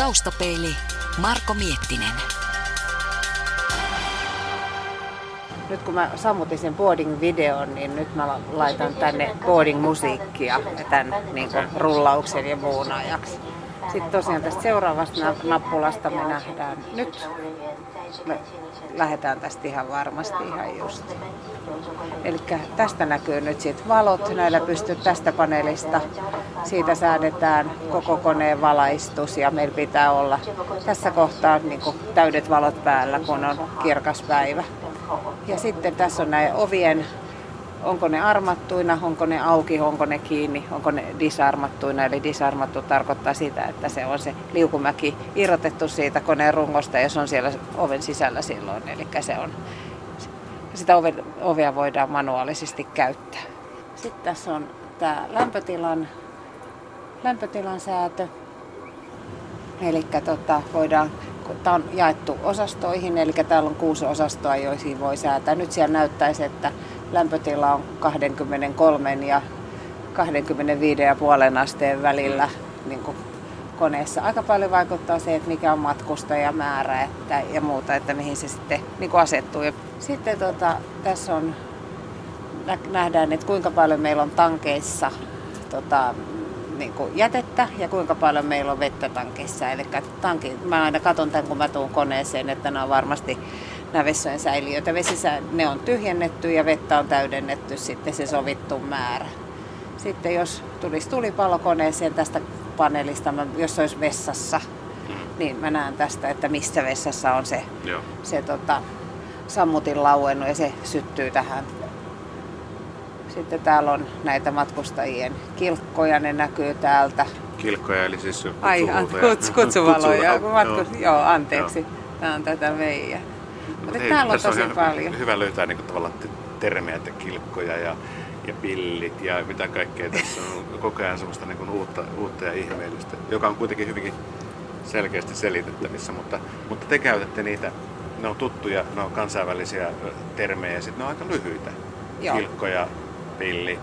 Taustapeili Marko Miettinen. Nyt kun mä sammutin sen boarding-videon, niin nyt mä laitan tänne boarding-musiikkia tämän niin kuin, rullauksen ja muun ajaksi. Sitten tosiaan tästä seuraavasta nappulasta me nähdään nyt. Me lähdetään tästä ihan varmasti ihan just. Eli tästä näkyy nyt sitten valot, näillä pystyy tästä paneelista. Siitä säädetään koko koneen valaistus ja meillä pitää olla tässä kohtaa niin täydet valot päällä, kun on kirkas päivä. Ja sitten tässä on näin ovien onko ne armattuina, onko ne auki, onko ne kiinni, onko ne disarmattuina. Eli disarmattu tarkoittaa sitä, että se on se liukumäki irrotettu siitä koneen rungosta ja se on siellä oven sisällä silloin. Eli se on, sitä ove, ovea voidaan manuaalisesti käyttää. Sitten tässä on tämä lämpötilan, lämpötilan säätö. Eli tota, voidaan Tämä on jaettu osastoihin, eli täällä on kuusi osastoa, joihin voi säätää. Nyt siellä näyttäisi, että lämpötila on 23 ja 25,5 asteen välillä niin kuin koneessa. Aika paljon vaikuttaa se, että mikä on matkustajamäärä että, ja muuta, että mihin se sitten niin kuin asettuu. Ja sitten tota, tässä on, nähdään, että kuinka paljon meillä on tankeissa tota, niin kuin jätettä ja kuinka paljon meillä on vettä tankissa. Eli tanki, mä aina katson tämän, kun mä tuun koneeseen, että ne on varmasti nämä vessojen säiliöitä. Vesisä, ne on tyhjennetty ja vettä on täydennetty sitten se sovittu määrä. Sitten jos tulisi tulipallo koneeseen tästä paneelista, jos olisi vessassa, mm. niin mä näen tästä, että missä vessassa on se, Joo. se tota, sammutin lauennut ja se syttyy tähän sitten täällä on näitä matkustajien kilkkoja, ne näkyy täältä. Kilkkoja eli siis Ai, kuts, kutsuvaloja. Matkus, joo. joo, anteeksi. Joo. Tämä on tätä meidän. Mutta hei, täällä on tosi on paljon. Hyvä löytää niin kuin, tavallaan termejä, että kilkkoja ja, ja pillit ja mitä kaikkea tässä on. Koko ajan semmoista niin kuin uutta, uutta ja ihmeellistä, joka on kuitenkin hyvinkin selkeästi selitettävissä. Mutta, mutta te käytätte niitä, ne on tuttuja, ne on kansainvälisiä termejä ja sitten ne on aika lyhyitä. Joo. Kilkkoja, pilli.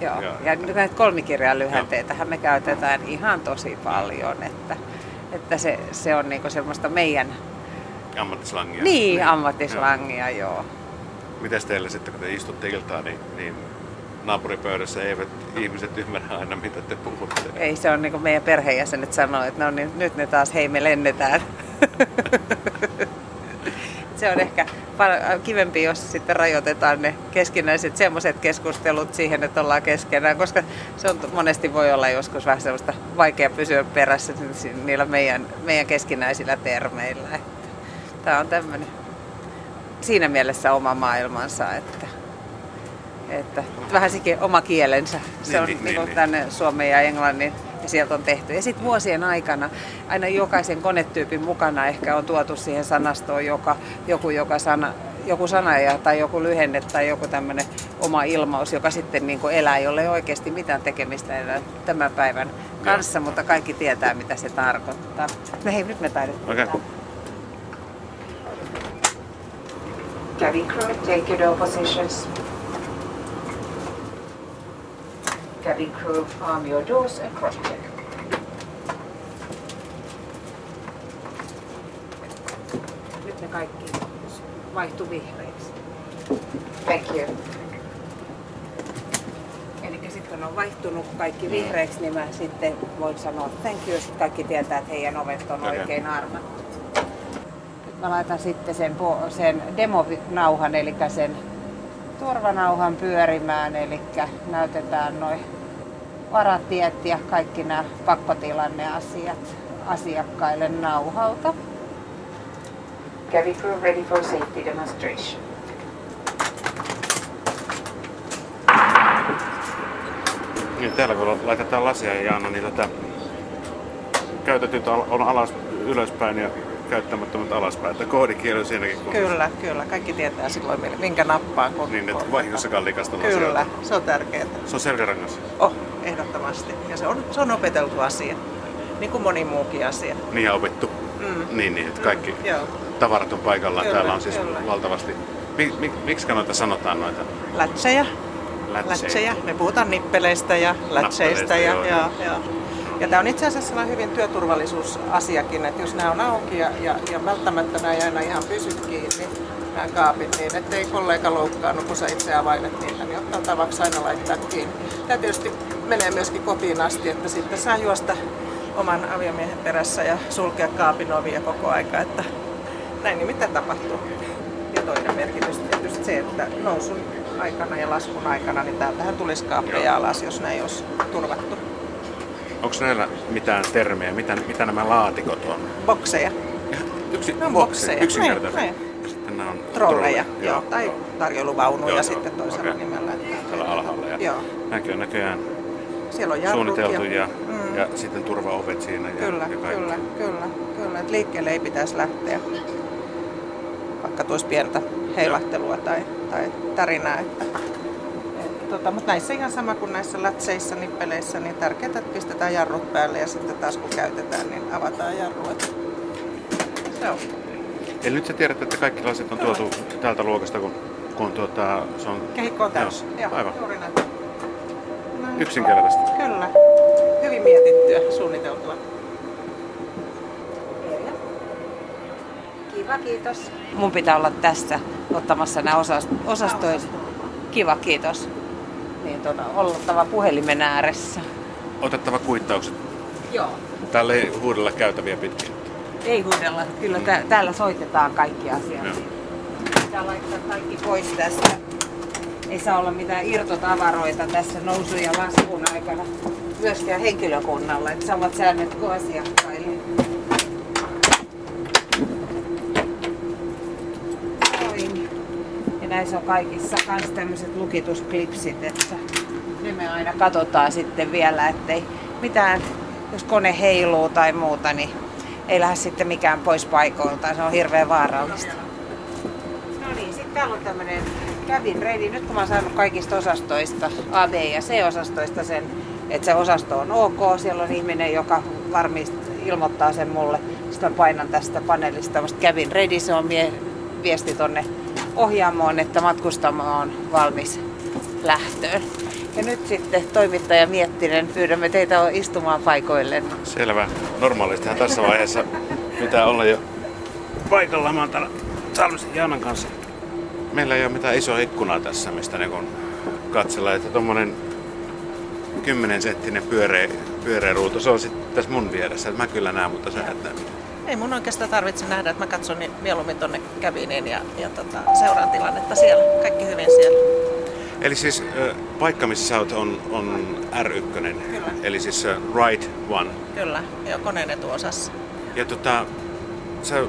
Joo, ja, ja näitä kolmikirjan lyhenteitähän me käytetään ihan tosi paljon, että, että se, se on niinku semmoista meidän... Ammattislangia. Niin, niin. ammattislangia, joo. joo. Mites teille sitten, kun te istutte iltaa, niin, niin naapuripöydässä eivät ihmiset ymmärrä aina, mitä te puhutte? Ei, se on niin kuin meidän perheenjäsenet sanoo, että no niin, nyt ne taas, hei me lennetään. se on ehkä kivempi, jos sitten rajoitetaan ne keskinäiset semmoiset keskustelut siihen, että ollaan keskenään, koska se on, monesti voi olla joskus vähän semmoista vaikea pysyä perässä niillä meidän, meidän keskinäisillä termeillä. Tämä on tämmöinen siinä mielessä oma maailmansa, että, että vähän sikin oma kielensä. Se niin, on niin, niin, niin, tänne suomen ja englannin ja sieltä on tehty. Ja sitten vuosien aikana aina jokaisen konetyypin mukana ehkä on tuotu siihen sanastoon joka, joku, joka sana, joku sana ja, tai joku lyhenne tai joku tämmöinen oma ilmaus, joka sitten niin kuin elää, jolle ei oikeasti mitään tekemistä enää tämän päivän kanssa, mutta kaikki tietää, mitä se tarkoittaa. No hei, nyt me taidetaan. Okay. Cabin crew, take your positions. Cabin crew arm your doors and cross check. Nyt ne kaikki vaihtu vihreiksi. Thank you. Eli sitten kun on vaihtunut kaikki vihreiksi, niin mä sitten voin sanoa thank you, sitten kaikki tietää, että heidän ovet on okay. oikein armattu. Nyt mä laitan sitten sen, sen demonauhan, eli sen turvanauhan pyörimään, eli näytetään noin varatiet ja kaikki nämä pakkotilanneasiat asiakkaille nauhalta. Cabin crew ready for safety demonstration. Niin, täällä kun laitetaan lasia ja Jaana, niin tätä käytetyt on alas, ylöspäin ja käyttämättömät alaspäin. Että koodikieli on siinäkin kunnossa. Kyllä, kyllä. Kaikki tietää silloin, minkä nappaan. Kun niin, että vahingossakaan likasta Kyllä, se on tärkeää. Se on selkärangas. Oh, ehdottomasti. Ja se on, se on opeteltu asia, niin kuin moni muukin asia. Niin ja opettu. Mm. Niin, niin, että kaikki mm, joo. tavarat on paikallaan. Kyllä, Täällä on siis kyllä. valtavasti. Mik, mik, miksi noita sanotaan noita? Lätsejä. Lätsejä. lätsejä. Me puhutaan nippeleistä ja lätseistä. Ja, joo, joo. joo. Ja tämä on itse asiassa sellainen hyvin työturvallisuusasiakin, että jos nämä on auki ja, ja, ja välttämättä nämä ei aina ihan pysy kiinni, nämä kaapit, niin ettei kollega loukkaannut, kun sä itse availet niitä, niin ottaa tavaksi aina laittaa kiinni. Tämä tietysti menee myöskin kotiin asti, että sitten saa juosta oman aviomiehen perässä ja sulkea kaapin ovia koko aika, että näin nimittäin tapahtuu. Ja toinen merkitys tietysti se, että nousun aikana ja laskun aikana, niin täältähän tulisi kaappeja alas, jos näin olisi turvattu. Onko näillä mitään termejä? Mitä, mitä nämä laatikot on? Bokseja. Yksi, boksi, bokseja. Yksinkertaisesti. Näin, sitten nämä on Trolleja, Joo. joo. tai Joo, sitten joo, toisella okei. nimellä. Että Täällä alhaalla. Ja Joo. Näkyy näköjään Siellä on suunniteltu ja, ja, mm, ja sitten turvaovet siinä. Ja, Kyllä, ja kaikki. kyllä, kyllä, kyllä. Et liikkeelle ei pitäisi lähteä, vaikka tuoisi pientä heilahtelua tai, tai tärinää. Että, et, tota, mutta näissä ihan sama kuin näissä lätseissä, nippeleissä, niin tärkeää, että pistetään jarrut päälle ja sitten taas kun käytetään, niin avataan jarru. Et se on. Eli nyt sä tiedät, että kaikki lasit on tuotu tältä luokasta, kun, kun tuota, se on Kehikko on täys. Joo, aivan. Juuri näin. Näin. yksinkertaisesti. Kyllä. Hyvin mietittyä, suunniteltua. Kiva, kiitos. Mun pitää olla tässä ottamassa nämä osast- osastoit. Kiva, kiitos. Niin tota, oltava puhelimen ääressä. Otettava kuittaukset. Joo. Täällä ei huudella käytäviä pitkin. Ei huudella. Kyllä tää, täällä soitetaan kaikki asiat. Joo. Pitää laittaa kaikki pois tästä. Ei saa olla mitään irtotavaroita tässä nousu- ja laskun aikana. Myöskään henkilökunnalla, että samat säännöt kuin asiakkaille. Noin. Ja näissä on kaikissa kans tämmöiset lukitusklipsit, että ne me aina katsotaan sitten vielä, ettei mitään, jos kone heiluu tai muuta, niin ei lähde sitten mikään pois paikoilta. Se on hirveän vaarallista. No niin, sitten täällä on tämmönen cabin ready. Nyt kun mä oon saanut kaikista osastoista, A, B ja C-osastoista sen, että se osasto on ok, siellä on ihminen, joka varmist ilmoittaa sen mulle. Sitten mä painan tästä paneelista tämmöistä cabin ready, se on mie- viesti tonne ohjaamoon, että matkustamo on valmis lähtöön. Ja nyt sitten toimittaja Miettinen, pyydämme teitä istumaan paikoilleen. Selvä. Normaalistihan tässä vaiheessa pitää olla jo paikalla. Mä oon täällä Salmisen Jaanan kanssa. Meillä ei ole mitään isoa ikkunaa tässä, mistä niin kun katsella, että tommonen 10 senttinen pyöreä, pyöreä ruutu, se on sitten tässä mun vieressä. Mä kyllä näen, mutta sä et näe. Ei mun oikeastaan tarvitse nähdä, että mä katson niin mieluummin tonne käviniin ja, ja tota, seuraan tilannetta siellä. Kaikki hyvin siellä. Eli siis paikka, missä sä oot, on, on R1. Kyllä. Eli siis right one. Kyllä, jo koneen etuosassa. Ja tota, sä,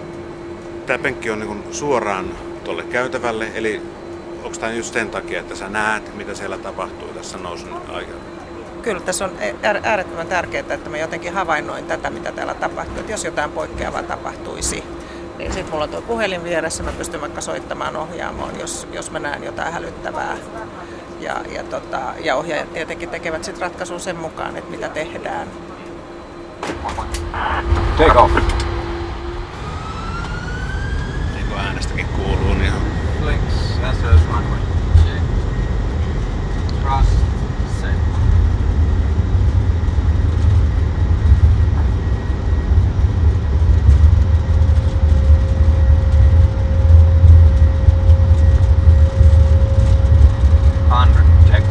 tää penkki on niin suoraan tuolle käytävälle, eli onko tämä just sen takia, että sä näet, mitä siellä tapahtuu tässä nousun aikana? Kyllä tässä on äär- äärettömän tärkeää, että mä jotenkin havainnoin tätä, mitä täällä tapahtuu. Että jos jotain poikkeavaa tapahtuisi, niin sitten mulla on tuo puhelin vieressä, mä pystyn vaikka soittamaan ohjaamoon, jos, jos mä näen jotain hälyttävää. Ja, ja, tota, ja ohjaajat tietenkin tekevät sitten ratkaisun sen mukaan, että mitä tehdään. Take off. Niin kuin äänestäkin kuuluu, niin ihan Flex, SOS runway. Check. Trust, set. Hundred, check.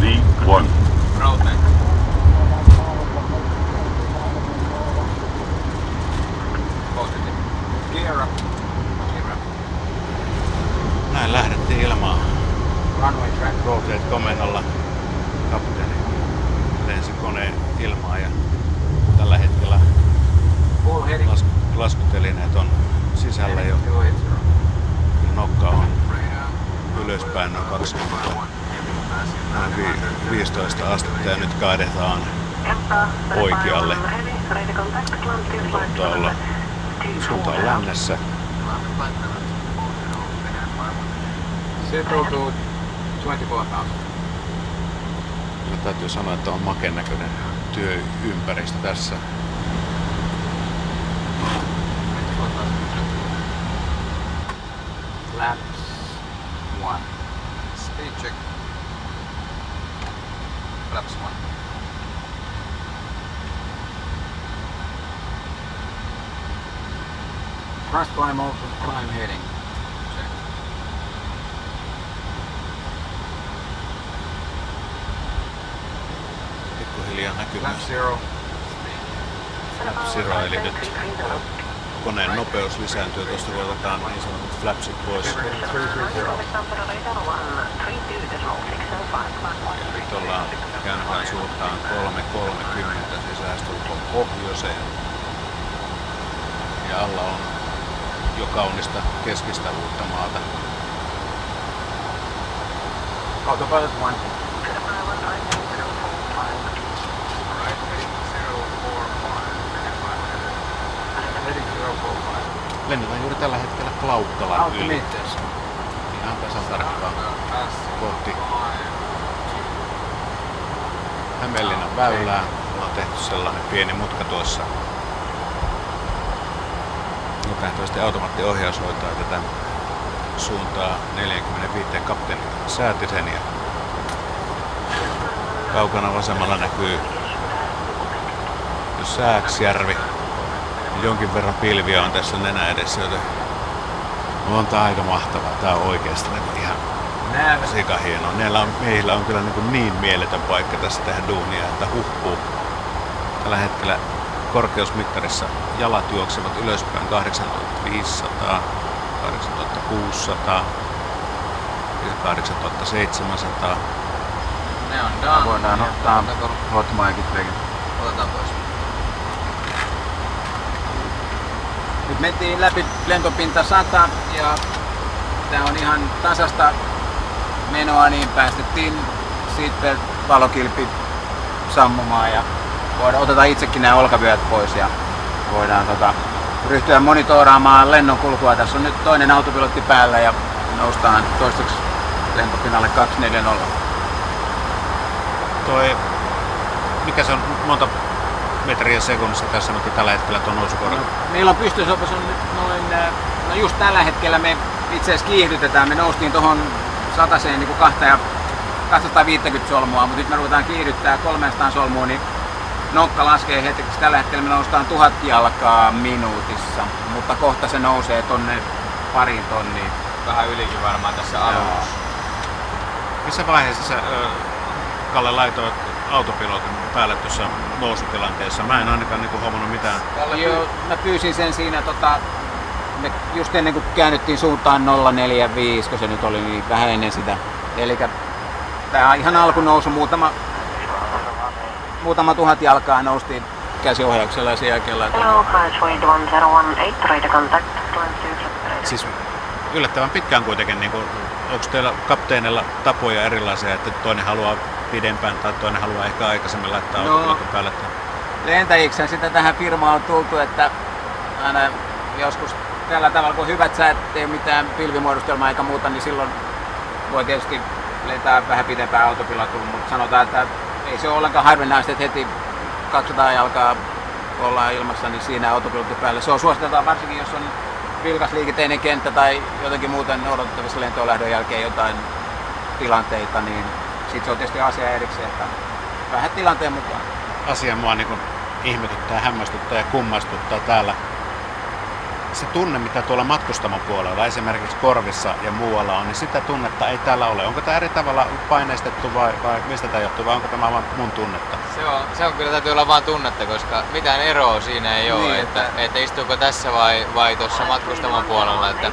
Lead one. Rotate. Positive. Gear up. Gear up. näin lähdettiin ilmaan Runway track. rotate komennolla. Kapteeni lensi koneen ilmaan ja tällä hetkellä Full heading. las, laskutelineet on sisällä jo. Two eight zero. Nokka on ylöspäin noin 20, noin vi- 15 astetta ja nyt kaadetaan oikealle. Suunta olla, suunta on lännessä. Settle to 24,000. Kyllä täytyy sanoa, että on maken näköinen työympäristö tässä. Flaps one. Speed check. Flaps one. Thrust climb open, climb heading. liian näkyvä. zero. eli nyt koneen nopeus lisääntyy, tuosta kun otetaan niin sanotut flapsit pois. Nyt ollaan käännytään suuntaan 3.30, siis lähestulkoon pohjoiseen. Ja alla on jo kaunista keskistä uutta maata. Autopilot 1. Lennetään juuri tällä hetkellä Klaukkalan yli. Ihan tasan tarkkaan kohti Hämeenlinnan väylää. On tehty sellainen pieni mutka tuossa. Nähtävästi automaattiohjaus hoitaa tätä suuntaa 45 kapteeni Säätisen ja kaukana vasemmalla näkyy Sääksjärvi. Jonkin verran pilviä on tässä nenä edessä, joten on tää aika mahtavaa. Tää on oikeasti niinku ihan sika hienoa. Näillä on, miehillä on kyllä niin, niin mieletön paikka tässä tehdä duunia, että huppuu. Tällä hetkellä korkeusmittarissa jalat juoksevat ylöspäin 8500, 8600, 8700. Ne on down. Voidaan ottaa hotmikit veke. Otetaan pois. Mentiin läpi lentopinta 100 ja tää on ihan tasasta menoa, niin päästettiin seatbelt valokilpi sammumaan ja voidaan, otetaan itsekin nämä olkavyöt pois ja voidaan tota, ryhtyä monitoraamaan lennon kulkua. Tässä on nyt toinen autopilotti päällä ja noustaan toistaiseksi lentopinnalle 240. Toi, mikä se on, monta metriä sekunnissa tässä nyt tällä hetkellä tuon nousukohdan? Meillä on pystysopas on nyt noin, äh, no just tällä hetkellä me itse asiassa kiihdytetään. Me noustiin tuohon sataseen niin kuin kahta ja 250 solmua, mutta nyt me ruvetaan kiihdyttää 300 solmua, niin nokka laskee hetkeksi. Tällä hetkellä me noustaan tuhat jalkaa minuutissa, mutta kohta se nousee tonne pariin tonniin. Vähän ylikin varmaan tässä alussa. Missä vaiheessa sä, Kalle, laitoit autopilotin päälle tuossa nousutilanteessa? Mä en ainakaan niinku huomannut mitään. Joo, mä pyysin sen siinä tota, me just ennen kuin käännyttiin suuntaan 045, kun se nyt oli niin vähän ennen sitä. Eli tää ihan alkunousu, muutama, muutama tuhat jalkaa noustiin käsiohjauksella ja sen jälkeen laitoin. Hello, Flight 1018, radar contact, climb to Siis yllättävän pitkään kuitenkin, niin kuin, onko teillä kapteenilla tapoja erilaisia, että toinen haluaa pidempään tai toinen haluaa ehkä aikaisemmin laittaa No. autopilotin päälle? lentäjiksi sitä tähän firmaan on tultu, että aina joskus tällä tavalla, kun hyvät säät, ei ole mitään pilvimuodostelmaa eikä muuta, niin silloin voi tietysti lentää vähän pitempään autopilotilla, mutta sanotaan, että ei se ole ollenkaan harvinaista, että heti 200 jalkaa ollaan ilmassa, niin siinä autopilotti päällä. Se on suositeltavaa varsinkin, jos on vilkas liikenteinen kenttä tai jotenkin muuten odotettavissa lentoon lähdön jälkeen jotain tilanteita, niin sitten se on tietysti asia erikseen, että vähän tilanteen mukaan. asia mua niin ihmetyttää, hämmästyttää ja kummastuttaa täällä. Se tunne, mitä tuolla matkustamon puolella, esimerkiksi korvissa ja muualla on, niin sitä tunnetta ei täällä ole. Onko tämä eri tavalla paineistettu vai, vai mistä tämä johtuu, vai onko tämä vain mun tunnetta? Se on, se on kyllä täytyy olla vaan tunnetta, koska mitään eroa siinä ei ole, Niin, että, että- että istuuko tässä vai, vai tuossa matkustamon puolella. Että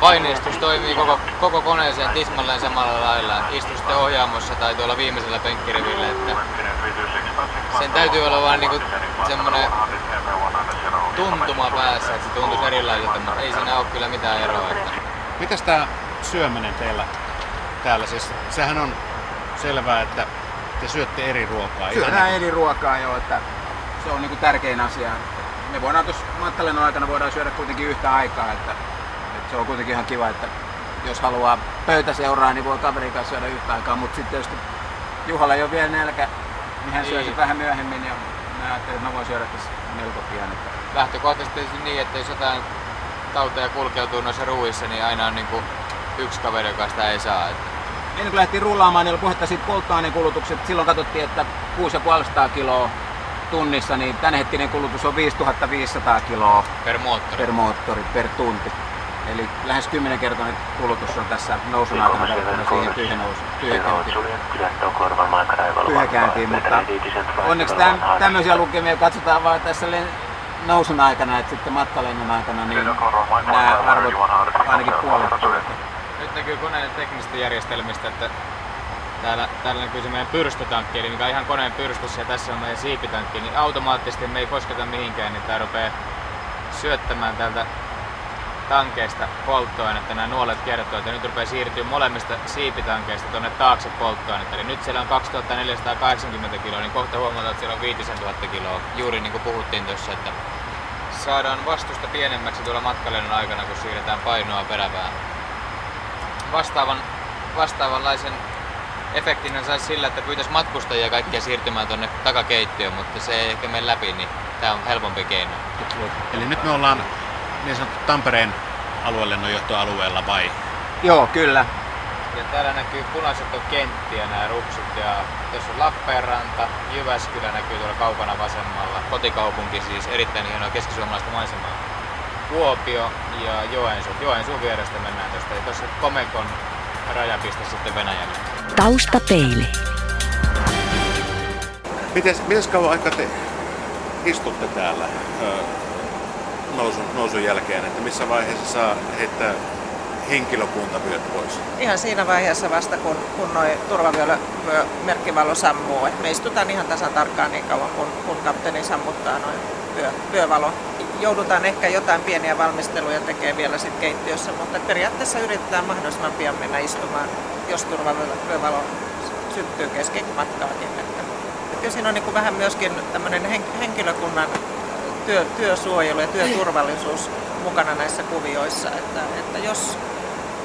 paineistus toimii koko, koko koneeseen tismalleen samalla lailla. Istu sitten ohjaamossa tai tuolla viimeisellä penkkirivillä. Että sen täytyy olla vaan niinku semmonen tuntuma päässä, että se tuntuisi erilaiselta, mutta ei siinä ole kyllä mitään eroa. Että Mitäs tämä syöminen teillä täällä? Siis, sehän on selvää, että te syötte eri ruokaa. Syödään Ihan niin eri ruokaa jo, että se on niinku tärkein asia. Me voidaan tuossa matkalennon aikana voidaan syödä kuitenkin yhtä aikaa, että, että se on kuitenkin ihan kiva, että jos haluaa pöytäseuraa, niin voi kaverin kanssa syödä yhtä aikaa, mutta sitten tietysti Juhalla ei ole vielä nälkä niin hän syö Niin. vähän myöhemmin ja mä ajattelin, että mä voin syödä tässä melko pian. Että Lähtökohtaisesti niin, että jos jotain tauteja kulkeutuu noissa ruuissa, niin aina on niinku yksi kaveri, joka sitä ei saa. Että Ennen kuin lähtiin rullaamaan, niin oli puhetta siitä polttoaineen kulutukset. Silloin katsottiin, että 6500 kiloa tunnissa, niin tämänhetkinen kulutus on 5500 kiloa per moottori. per moottori per tunti. Eli lähes 10 kertainen kulutus on tässä nousun aikana verrattuna siihen tyhjäkäyntiin. tyhjäkäyntiin, mutta onneksi täm, tämmöisiä lukemia katsotaan vain tässä nousun aikana, että sitten matkalennon aikana niin nämä arvot ainakin puolittuu. Nyt näkyy koneen teknisistä järjestelmistä, että täällä, täällä näkyy se meidän pyrstötankki, eli mikä on ihan koneen pyrstys ja tässä on meidän siipitankki, niin automaattisesti me ei kosketa mihinkään, niin tää rupeaa syöttämään täältä tankeista polttoainetta. Nämä nuolet kertoo, että nyt rupeaa siirtyä molemmista siipitankeista tuonne taakse polttoainetta. Eli nyt siellä on 2480 kiloa, niin kohta huomataan, että siellä on 5000 kiloa. Juuri niin kuin puhuttiin tuossa, että saadaan vastusta pienemmäksi tuolla matkalennon aikana, kun siirretään painoa peräpään. Vastaavan, vastaavanlaisen efektin saisi sillä, että pyytäisi matkustajia kaikkia siirtymään tuonne takakeittiöön, mutta se ei ehkä mene läpi, niin tämä on helpompi keino. Eli nyt me ollaan niin sanottu Tampereen aluelennonjohtoalueella vai? Joo, kyllä. Ja täällä näkyy punaiset on kenttiä nämä ruksit ja tässä on Lappeenranta, Jyväskylä näkyy tuolla kaukana vasemmalla. Kotikaupunki siis, erittäin hienoa keskisuomalaista maisemaa. Kuopio ja Joensuu. Joensuun vierestä mennään tästä ja tuossa Komekon rajapiste sitten Venäjälle. Taustapeili. Mites, mites kauan aikaa te istutte täällä ö, nousun, nousun jälkeen, että missä vaiheessa saa heittää henkilökuntavyöt pois? Ihan siinä vaiheessa vasta, kun, kun noi turvavyömerkkivalo sammuu. Et me istutaan ihan tasan tarkkaan niin kauan, kun, kun kapteeni sammuttaa noin vyö, vyövalo. Joudutaan ehkä jotain pieniä valmisteluja tekemään vielä sit keittiössä, mutta periaatteessa yritetään mahdollisimman pian mennä istumaan, jos turvavyövalo syttyy kesken matkaakin. Että, kyllä siinä on niin vähän myöskin tämmöinen hen- henkilökunnan työ, työsuojelu ja työturvallisuus mukana näissä kuvioissa. Että, että jos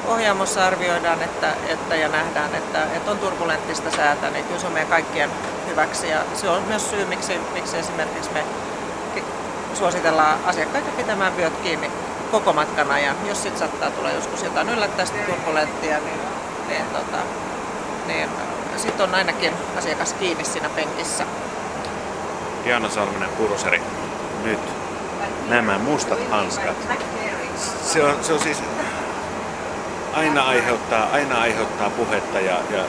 ohjaamossa arvioidaan että, että ja nähdään, että, että on turbulenttista säätä, niin kyllä se on meidän kaikkien hyväksi. Ja se on myös syy, miksi, miksi esimerkiksi me suositellaan asiakkaita pitämään vyöt kiinni koko matkan ajan. Jos sitten saattaa tulla joskus jotain yllättäistä turbulenttia, niin, niin, tota, niin sitten on ainakin asiakas kiinni siinä penkissä. Jaana Salminen Puroseri, nyt nämä mustat hanskat. Se on, se on siis aina aiheuttaa, aina aiheuttaa puhetta ja, ja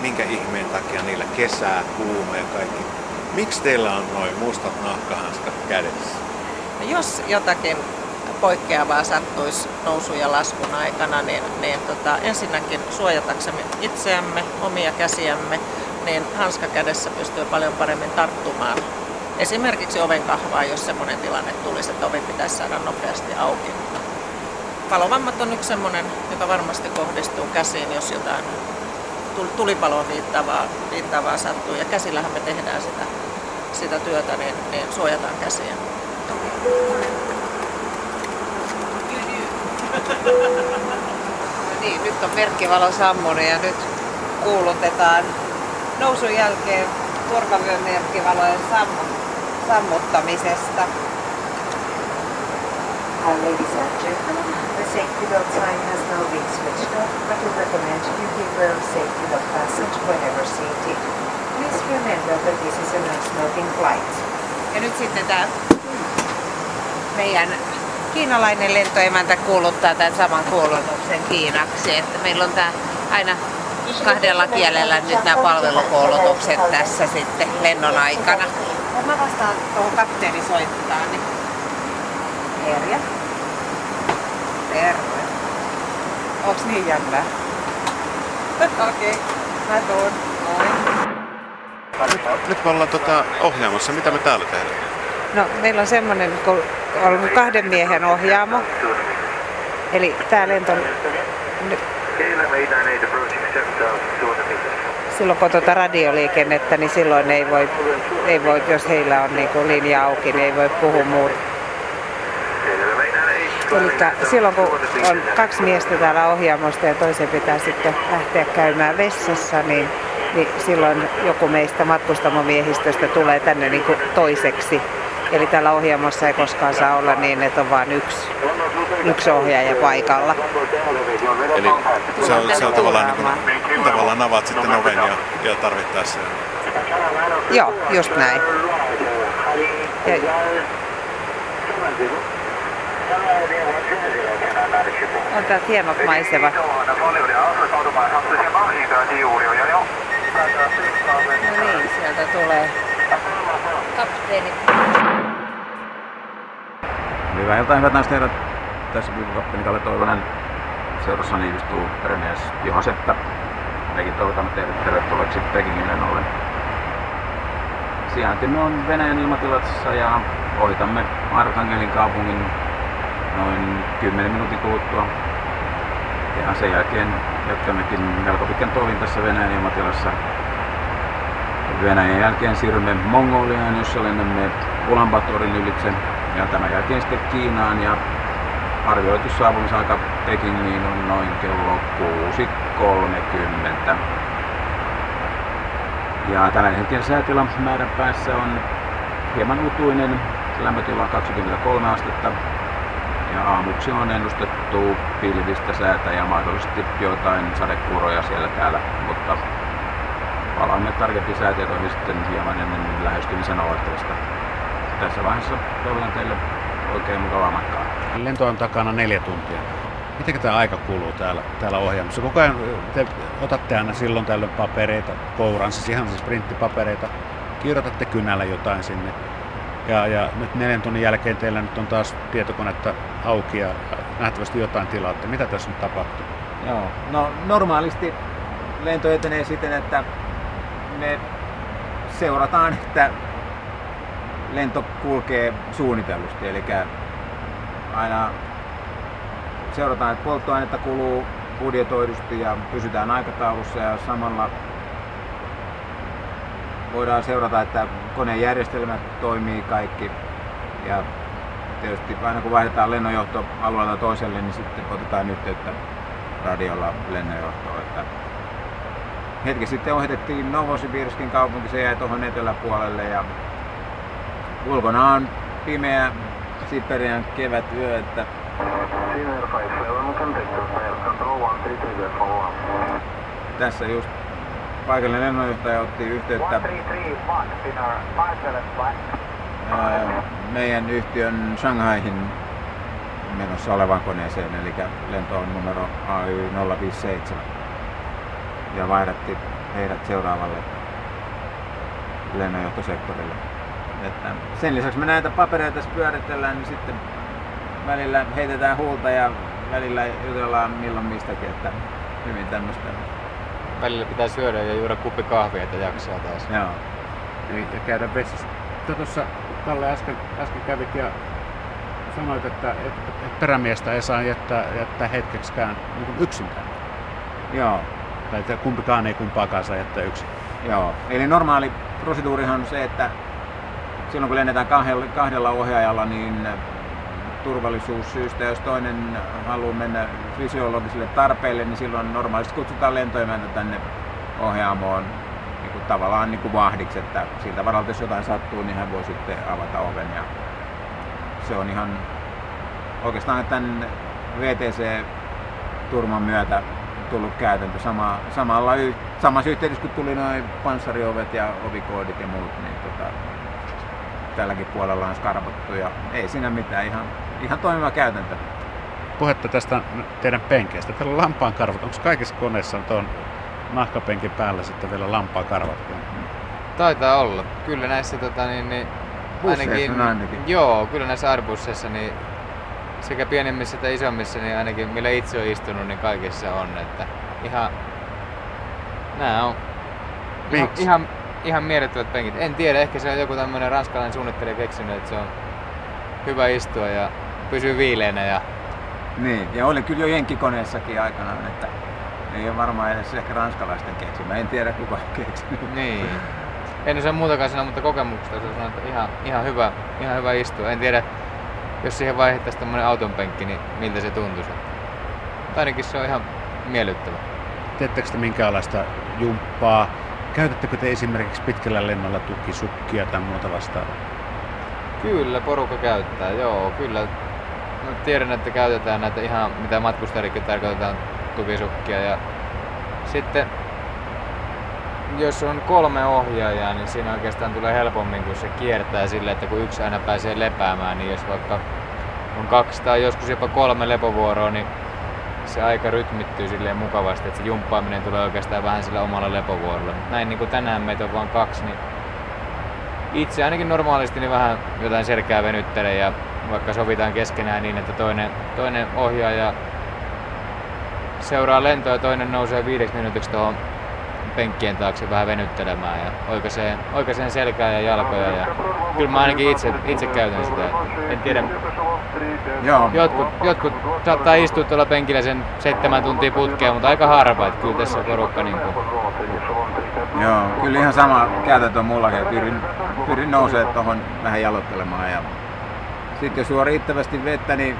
minkä ihmeen takia niillä kesää, kuuma ja kaikki. Miksi teillä on noin mustat nahkahanskat kädessä? No jos jotakin poikkeavaa sattuisi nousun ja laskun aikana, niin, niin tota, ensinnäkin suojataksemme itseämme, omia käsiämme, niin hanska kädessä pystyy paljon paremmin tarttumaan esimerkiksi oven kahvaa, jos semmoinen tilanne tulisi, että ovi pitäisi saada nopeasti auki. Palovammat on yksi semmoinen, joka varmasti kohdistuu käsiin, jos jotain tul- tulipaloon viittavaa, viittavaa sattuu. Ja käsillähän me tehdään sitä, sitä työtä, niin, niin suojataan käsiä. No niin, nyt on merkkivalo sammunut ja nyt kuulutetaan nousun jälkeen turvavyön merkkivalojen sammu, sammuttamisesta. Uh, ladies and gentlemen, the safety belt sign has now been switched off, but we recommend you keep your safety belt whenever seated. Please remember that this is a non-smoking flight. Ja nyt sitten tämä meidän kiinalainen lentoemäntä kuuluttaa tämän saman kuulutuksen kiinaksi. Että meillä on tämä aina kahdella kielellä nyt nämä palvelukoulutukset tässä sitten lennon aikana. Mä vastaan tuohon kapteeni soittaa, niin Herja. Terve. Onks niin jännää? Okei, okay. mä tuun. Moi. Nyt me ollaan tota ohjaamassa. Mitä me täällä tehdään? No, meillä on semmoinen, kun on kahden miehen ohjaamo. Eli tämä lento, nyt- silloin kun tuota radioliikennettä, niin silloin ei voi, ei voi jos heillä on niin kuin linja auki, niin ei voi puhua muuta. Eli silloin kun on kaksi miestä täällä ohjaamosta ja toisen pitää sitten lähteä käymään vessassa, niin niin silloin joku meistä matkustamomiehistöstä tulee tänne niin kuin toiseksi. Eli tällä ohjaamossa ei koskaan saa olla niin, että on vain yksi, yksi ohjaaja paikalla. Eli se on, se on tavallaan, niin kuin, tavallaan avaat sitten oven ja, ja tarvittaessa. Joo, just näin. Ja, on tää hienot maisemat. No niin, sieltä tulee kapteeni. Hyvää iltaa, hyvät naiset herrat. Tässä kapteeni Kalle Toivonen. Seurassani istuu meremies Juha Seppä. Mekin toivotamme teidät tervetulleeksi Pekingin lennolle. Sijaintimme on Venäjän ilmatilassa ja ohitamme Arkangelin kaupungin noin 10 minuutin kuluttua. Ja sen jälkeen jatkammekin melko pitkän tovin tässä Venäjän ilmatilassa. Venäjän jälkeen siirrymme Mongoliaan, jossa lennämme Ulaanbatorin ylitse ja tämän jälkeen sitten Kiinaan ja arvioitu saapumisaika Pekingiin on noin kello 6.30. Ja tämän hetken säätila määrän päässä on hieman utuinen, lämpötila 23 astetta ja aamuksi on ennustettu pilvistä säätä ja mahdollisesti joitain sadekuuroja siellä täällä, mutta palaamme tarkempiin säätietoihin sitten hieman ennen lähestymisen aloitteesta. Tässä vaiheessa toivotan teille oikein mukavaa matkaa. Lento on takana neljä tuntia. Miten tämä aika kuluu täällä, täällä ohjelmassa? Koko ajan te otatte aina silloin tällöin papereita kouraan, siis ihan siis printtipapereita, kirjoitatte kynällä jotain sinne. Ja, ja nyt neljän tunnin jälkeen teillä nyt on taas tietokonetta auki ja nähtävästi jotain tilaatte. Mitä tässä nyt tapahtuu? Joo, no normaalisti lento etenee siten, että me seurataan, että lento kulkee suunnitellusti, eli aina seurataan, että polttoainetta kuluu budjetoidusti ja pysytään aikataulussa ja samalla voidaan seurata, että koneen järjestelmät toimii kaikki ja tietysti aina kun vaihdetaan lennonjohto alueelta toiselle, niin sitten otetaan yhteyttä radiolla lennonjohtoon. Että hetki sitten ohitettiin Novosibirskin kaupunki, se jäi tuohon eteläpuolelle ja ulkona on pimeä Siperian kevätyö, että tässä just paikallinen lennonjohtaja otti yhteyttä meidän yhtiön Shanghaihin menossa olevaan koneeseen, eli lento on numero AY057 ja vaihdatti heidät seuraavalle lennonjohtosektorille. Että sen lisäksi me näitä papereita tässä pyöritellään, niin sitten välillä heitetään huulta ja välillä jutellaan milloin mistäkin, että hyvin tämmöistä. Välillä pitää syödä ja juoda kuppi kahvia, että jaksaa taas. Joo. Niin, ja käydä vessassa. Tuossa Kalle äsken, äsken kävit ja sanoit, että, että, perämiestä ei saa jättää, jättää hetkeksikään niin yksin tänne. Joo. Tai että kumpikaan ei kumpaakaan saa jättää yksin. Joo. Eli normaali proseduurihan on se, että silloin kun lennetään kahdella, ohjaajalla, niin turvallisuussyistä, jos toinen haluaa mennä fysiologisille tarpeille, niin silloin normaalisti kutsutaan lentoimäntä tänne ohjaamoon niin kuin tavallaan niin kuin vahdiksi, että siltä varalta jos jotain sattuu, niin hän voi sitten avata oven. Ja se on ihan oikeastaan tämän VTC-turman myötä tullut käytäntö sama, samalla, samassa yhteydessä kun tuli noin panssariovet ja ovikoodit ja muut, niin tota, tälläkin puolella on skarpattu ja ei siinä mitään, ihan, ihan toimiva käytäntö. Puhetta tästä teidän penkeistä. Täällä on lampaan karvat. Onko kaikissa koneissa tuon nahkapenkin päällä sitten vielä lampaan karvat? Taitaa olla. Kyllä näissä tota, niin, niin, Busseissa ainakin. Joo, kyllä näissä airbusseissa niin sekä pienemmissä että isommissa, niin ainakin millä itse on istunut, niin kaikissa on. Että ihan, nämä on Miksi? ihan, ihan mielettömät penkit. En tiedä, ehkä se on joku tämmöinen ranskalainen suunnittelija keksinyt, että se on hyvä istua ja pysyy viileänä ja Niin, ja oli kyllä jo Jenkkikoneessakin aikanaan, että ei ole varmaan edes ehkä ranskalaisten keksimä. En tiedä kuka on keksinyt. Niin. En osaa muutakaan sanoa, mutta kokemuksesta se sanoo, että ihan, ihan, hyvä, ihan hyvä istua. En tiedä, jos siihen vaihdettaisiin tämmöinen autonpenkki, niin miltä se tuntuisi. Mutta ainakin se on ihan miellyttävä. Teettekö te minkäänlaista jumppaa Käytättekö te esimerkiksi pitkällä lennolla tukisukkia tai muuta vastaavaa? Kyllä, porukka käyttää, joo, kyllä. Mä tiedän, että käytetään näitä ihan, mitä matkustajillekin tarkoitetaan, tukisukkia. Ja sitten jos on kolme ohjaajaa, niin siinä oikeastaan tulee helpommin, kun se kiertää sille, että kun yksi aina pääsee lepäämään, niin jos vaikka on kaksi tai joskus jopa kolme lepovuoroa, niin se aika rytmittyy silleen mukavasti, että se jumppaaminen tulee oikeastaan vähän sillä omalla lepovuorolla. Näin niin kuin tänään meitä on vain kaksi, niin itse ainakin normaalisti niin vähän jotain selkää venyttelee ja vaikka sovitaan keskenään niin, että toinen, toinen ohjaaja seuraa lentoa ja toinen nousee viideksi minuutiksi tuohon penkkien taakse vähän venyttelemään ja oikaisee, oikaisee selkää ja jalkoja. Ja kyllä mä ainakin itse, itse käytän sitä. En tiedä, Joo. jotkut, jotkut saattaa istua tuolla penkillä sen seitsemän tuntia putkeen, mutta aika harva. Että kyllä tässä porukka niin kuin, Joo, kyllä ihan sama käytäntö on mullakin. Pyrin, pyrin nousee tuohon vähän jalottelemaan. Ja sitten jos juo riittävästi vettä, niin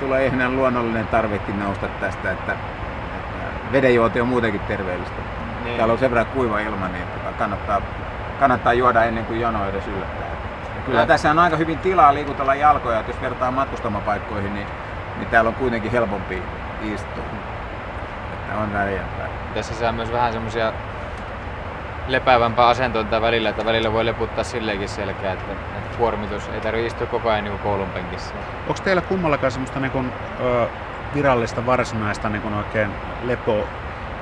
tulee ihan luonnollinen tarvekin nousta tästä, että, että vedenjuonti on muutenkin terveellistä. Niin. Täällä on sen verran kuiva ilma, niin tota kannattaa, kannattaa juoda ennen kuin jono edes yllättää. Ja kyllä Ja- tässä on aika hyvin tilaa liikutella jalkoja, että jos vertaa matkustamapaikkoihin, niin, niin täällä on kuitenkin helpompi istua. Että on väliä. tässä saa myös vähän semmoisia lepäävämpää asentointa välillä, että välillä voi leputtaa silleenkin selkeä, että, että kuormitus ei tarvitse istua koko ajan niin koulun penkissä. Onko teillä kummallakaan semmoista niin kuin, ö, virallista varsinaista niin kuin oikein lepo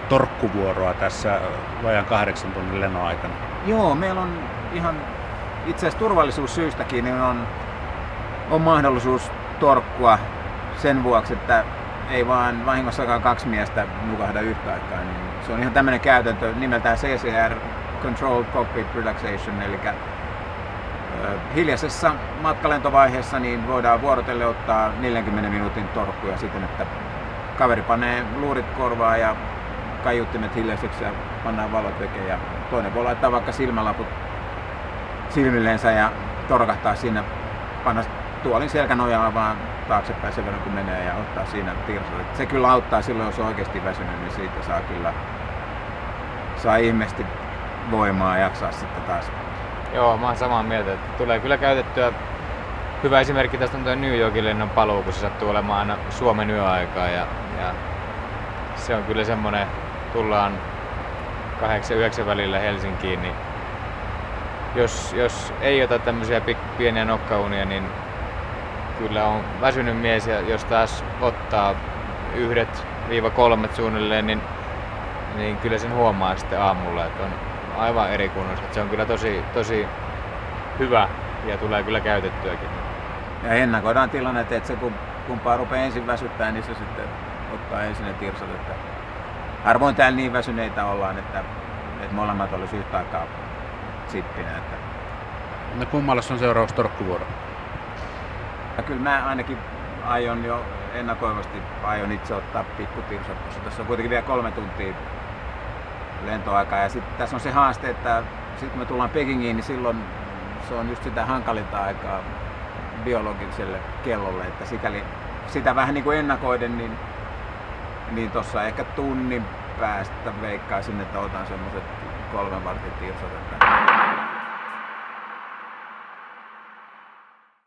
torkkuvuoroa tässä vajan kahdeksan tunnin lennon aikana? Joo, meillä on ihan itse asiassa turvallisuussyystäkin niin on, on mahdollisuus torkkua sen vuoksi, että ei vaan vahingossakaan kaksi miestä nukahda yhtä aikaa. Niin se on ihan tämmöinen käytäntö nimeltään CCR, Controlled Cockpit Relaxation, eli ö, hiljaisessa matkalentovaiheessa niin voidaan vuorotelle ottaa 40 minuutin torkkuja siten, että kaveri panee luurit korvaan ja kaiuttimet hiljaiseksi ja pannaan valot vekeen ja toinen voi laittaa vaikka silmälaput silmilleensä ja torkahtaa siinä, panna tuolin selkänojaa vaan taaksepäin sen verran kun menee ja ottaa siinä tirsat. Et Se kyllä auttaa silloin, jos on oikeasti väsynyt, niin siitä saa kyllä saa ihmeesti voimaa jaksaa sitten taas. Joo, mä oon samaa mieltä, että tulee kyllä käytettyä. Hyvä esimerkki tästä on tuo New Yorkin lennon paluu, kun se sattuu olemaan aina Suomen yöaikaa ja, ja se on kyllä semmonen, tullaan 8-9 välillä Helsinkiin, niin jos, jos ei ota tämmöisiä pieniä nokkaunia, niin kyllä on väsynyt mies ja jos taas ottaa yhdet viiva kolmet suunnilleen, niin, niin kyllä sen huomaa sitten aamulla, että on aivan eri kunnossa. Se on kyllä tosi, tosi hyvä ja tulee kyllä käytettyäkin. Ja ennakoidaan tilanne, että se kun kumpaa rupeaa ensin väsyttää, niin se sitten ottaa ensin ne tirsat. Että harvoin täällä niin väsyneitä ollaan, että, että molemmat olisi yhtä aikaa sippinä. Että No kummalla on seuraavaksi torkkuvuoro? Ja kyllä mä ainakin aion jo ennakoivasti aion itse ottaa pikkutirsat, koska tässä on kuitenkin vielä kolme tuntia lentoaikaa. Ja sitten tässä on se haaste, että sitten kun me tullaan Pekingiin, niin silloin se on just sitä hankalinta aikaa biologiselle kellolle, että sikäli sitä vähän niin kuin ennakoiden, niin, niin tuossa ehkä tunnin päästä veikkaisin, että otan semmoiset kolmen vartin tirsat. Että